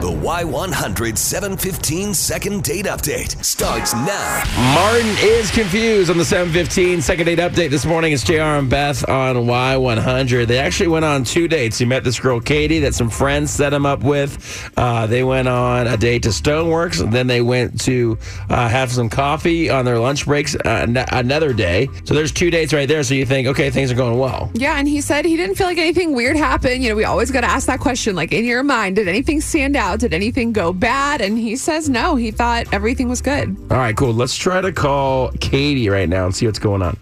The Y100 715 second date update starts now. Martin is confused on the 715 second date update this morning. It's JR and Beth on Y100. They actually went on two dates. He met this girl, Katie, that some friends set him up with. Uh, they went on a date to Stoneworks, and then they went to uh, have some coffee on their lunch breaks uh, an- another day. So there's two dates right there. So you think, okay, things are going well. Yeah, and he said he didn't feel like anything weird happened. You know, we always got to ask that question like, in your mind, did anything stand out? Did anything go bad? And he says no. He thought everything was good. All right, cool. Let's try to call Katie right now and see what's going on.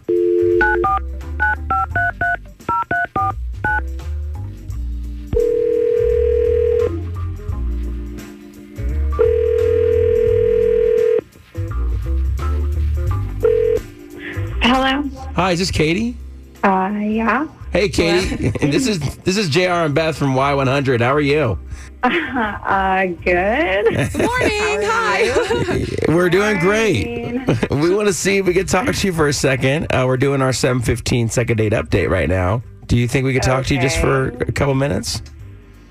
Hello. Hi, is this Katie? Uh, yeah. Hey, Katie. this is this is JR and Beth from Y100. How are you? Uh, good. Morning. Hi. We're doing great. we want to see if we could talk to you for a second. Uh, we're doing our 715 second date update right now. Do you think we could talk to you just for a couple minutes?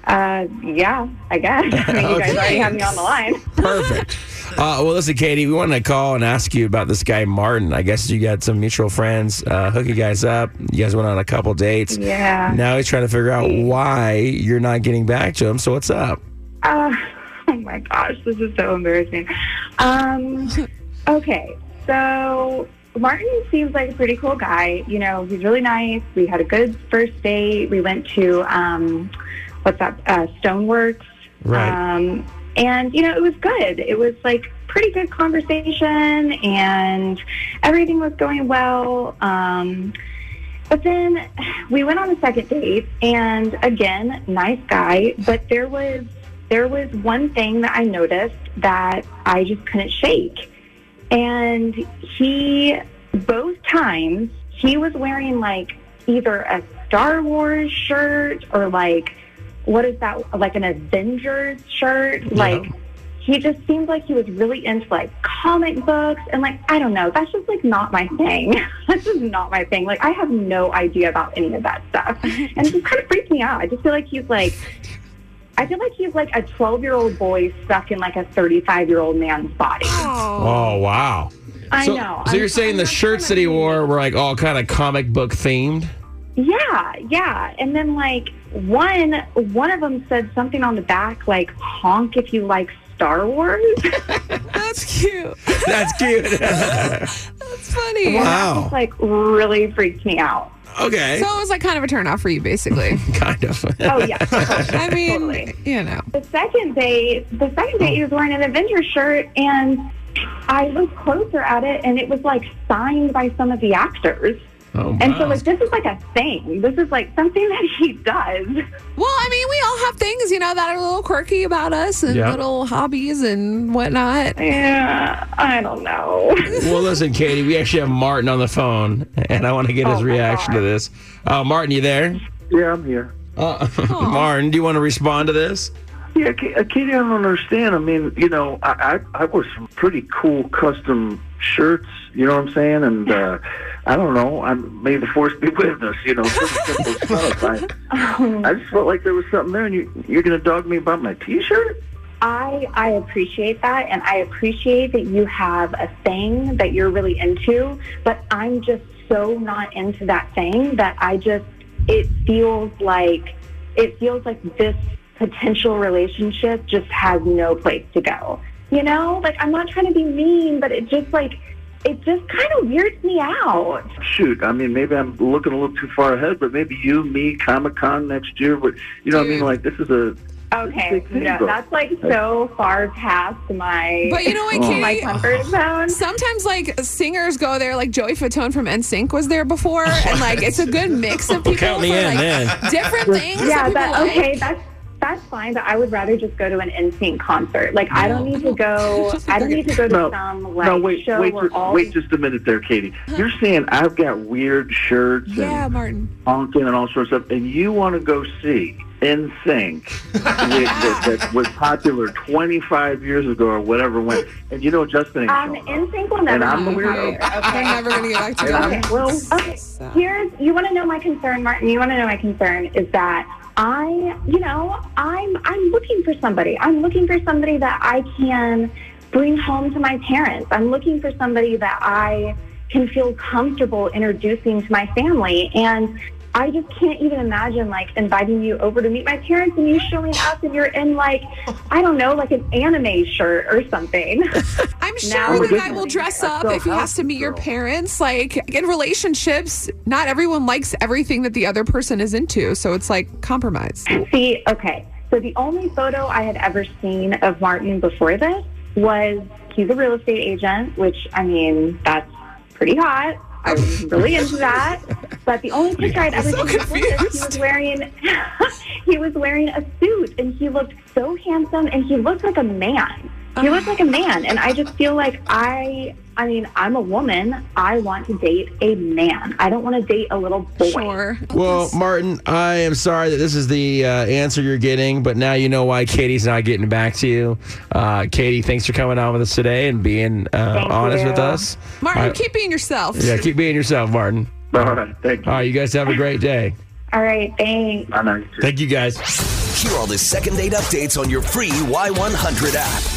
Uh, yeah, I guess. I mean, you guys Okay. already have me on the line. Perfect. Uh, well, listen, Katie, we wanted to call and ask you about this guy, Martin. I guess you got some mutual friends, uh, hook you guys up. You guys went on a couple dates. Yeah. Now he's trying to figure out why you're not getting back to him. So what's up? Uh, oh my gosh, this is so embarrassing. Um, okay, so Martin seems like a pretty cool guy. You know, he's really nice. We had a good first date. We went to um, what's that? Uh, Stoneworks. Right. Um, and you know, it was good. It was like pretty good conversation, and everything was going well. Um, but then we went on a second date, and again, nice guy. But there was there was one thing that I noticed that I just couldn't shake, and he both times he was wearing like either a Star Wars shirt or like what is that like an Avengers shirt? Like he just seemed like he was really into like comic books and like I don't know. That's just like not my thing. That's just not my thing. Like I have no idea about any of that stuff. And it just kind of freaks me out. I just feel like he's like I feel like he's like a 12 year old boy stuck in like a 35 year old man's body. Oh. oh, wow. I so, know. So I'm- you're saying I'm the shirts that he wore were like all kind of comic book themed? Yeah, yeah. And then like one one of them said something on the back like honk if you like Star Wars. That's cute. That's cute. That's funny. Wow. Just like really freaked me out. okay. So it was like kind of a turn off for you, basically. kind of. Oh yeah. I mean, Totally. you know. the second day, the second date he was wearing an Avengers shirt and I looked closer at it and it was like signed by some of the actors. Oh, And so like this is like a thing. This is like something that he does. Well, I mean, we all have things, you know, that are a little quirky about us and Yeah. little hobbies and whatnot. Yeah, I don't know. well, listen, Katie, we actually have Martin on the phone, and I want to get his Oh, reaction to this. Uh, Martin, you there? Yeah, I'm here. Uh, Martin, do you want to respond to this? Yeah, uh, Katie, I don't understand. I mean, you know, I, I I wear some pretty cool custom shirts. You know what I'm saying? And uh, I don't know. I'm may the force be with us. You know, simple stuff. I, I just felt like there was something there, and you you're gonna dog me about my T-shirt? I I appreciate that and I appreciate that you have a thing that you're really into, but I'm just so not into that thing that I just it feels like it feels like this potential relationship just has no place to go. You know? Like I'm not trying to be mean, but it just like it just kind of weirds me out. Shoot, I mean, maybe I'm looking a little too far ahead, but maybe you, me, Comic Con next year. But you know, what I mean, mm. like this is a Okay, Big thing, no, though. that's like so far past my But you know what, Oh. my comfort zone. Sometimes like singers go there, like Joey Fatone from NSYNC was there before, and like it's a good mix of people Count me for in like then. different things. Yeah, that but like. okay, that's that's fine. But I would rather just go to an NSYNC concert. Like I don't need to go. I don't need to go to No, some like no, wait, show wait, where ju- all wait just a minute there, Katie. You're saying I've got weird shirts Yeah, and Martin. honking and all sorts of stuff, and you want to go see NSYNC that, that, that was popular 25 years ago or whatever when, and you know Justin ain't um showing up. NSYNC will never And I'm be the weirdo. popular. We're never gonna get back And together. Okay, well, okay. Here's you want to know my concern, Martin. You want to know my concern is that I, you know, I'm I'm looking for somebody. I'm looking for somebody that I can bring home to my parents. I'm looking for somebody that I can feel comfortable introducing to my family. And I just can't even imagine like inviting you over to meet my parents and you showing up and you're in like, I don't know, like an anime shirt or something. I'm sure the guy will dress up if he has to meet your parents. Like in relationships, not everyone likes everything that the other person is into. So it's like compromise. See, okay. So the only photo I had ever seen of Martin before this was he's a real estate agent, which I mean, that's pretty hot. I was really into that. But the only picture I'd ever so seen before this, he was wearing he was wearing a suit and he looked so handsome and he looked like a man. He look like a man and I just feel like I I mean, I'm a woman. I want to date a man. I don't want to date a little boy. Sure. Well, Martin, I am sorry that this is the uh, answer you're getting, but now you know why Katie's not getting back to you. Uh, Katie, thanks for coming on with us today and being uh, honest you. with us. Martin, I- keep being yourself. yeah, keep being yourself, Martin. All right. Thank you. All right, you guys have a great day. All right, thanks. I know you too. Thank you guys. Hear all the second date updates on your free Y100 app.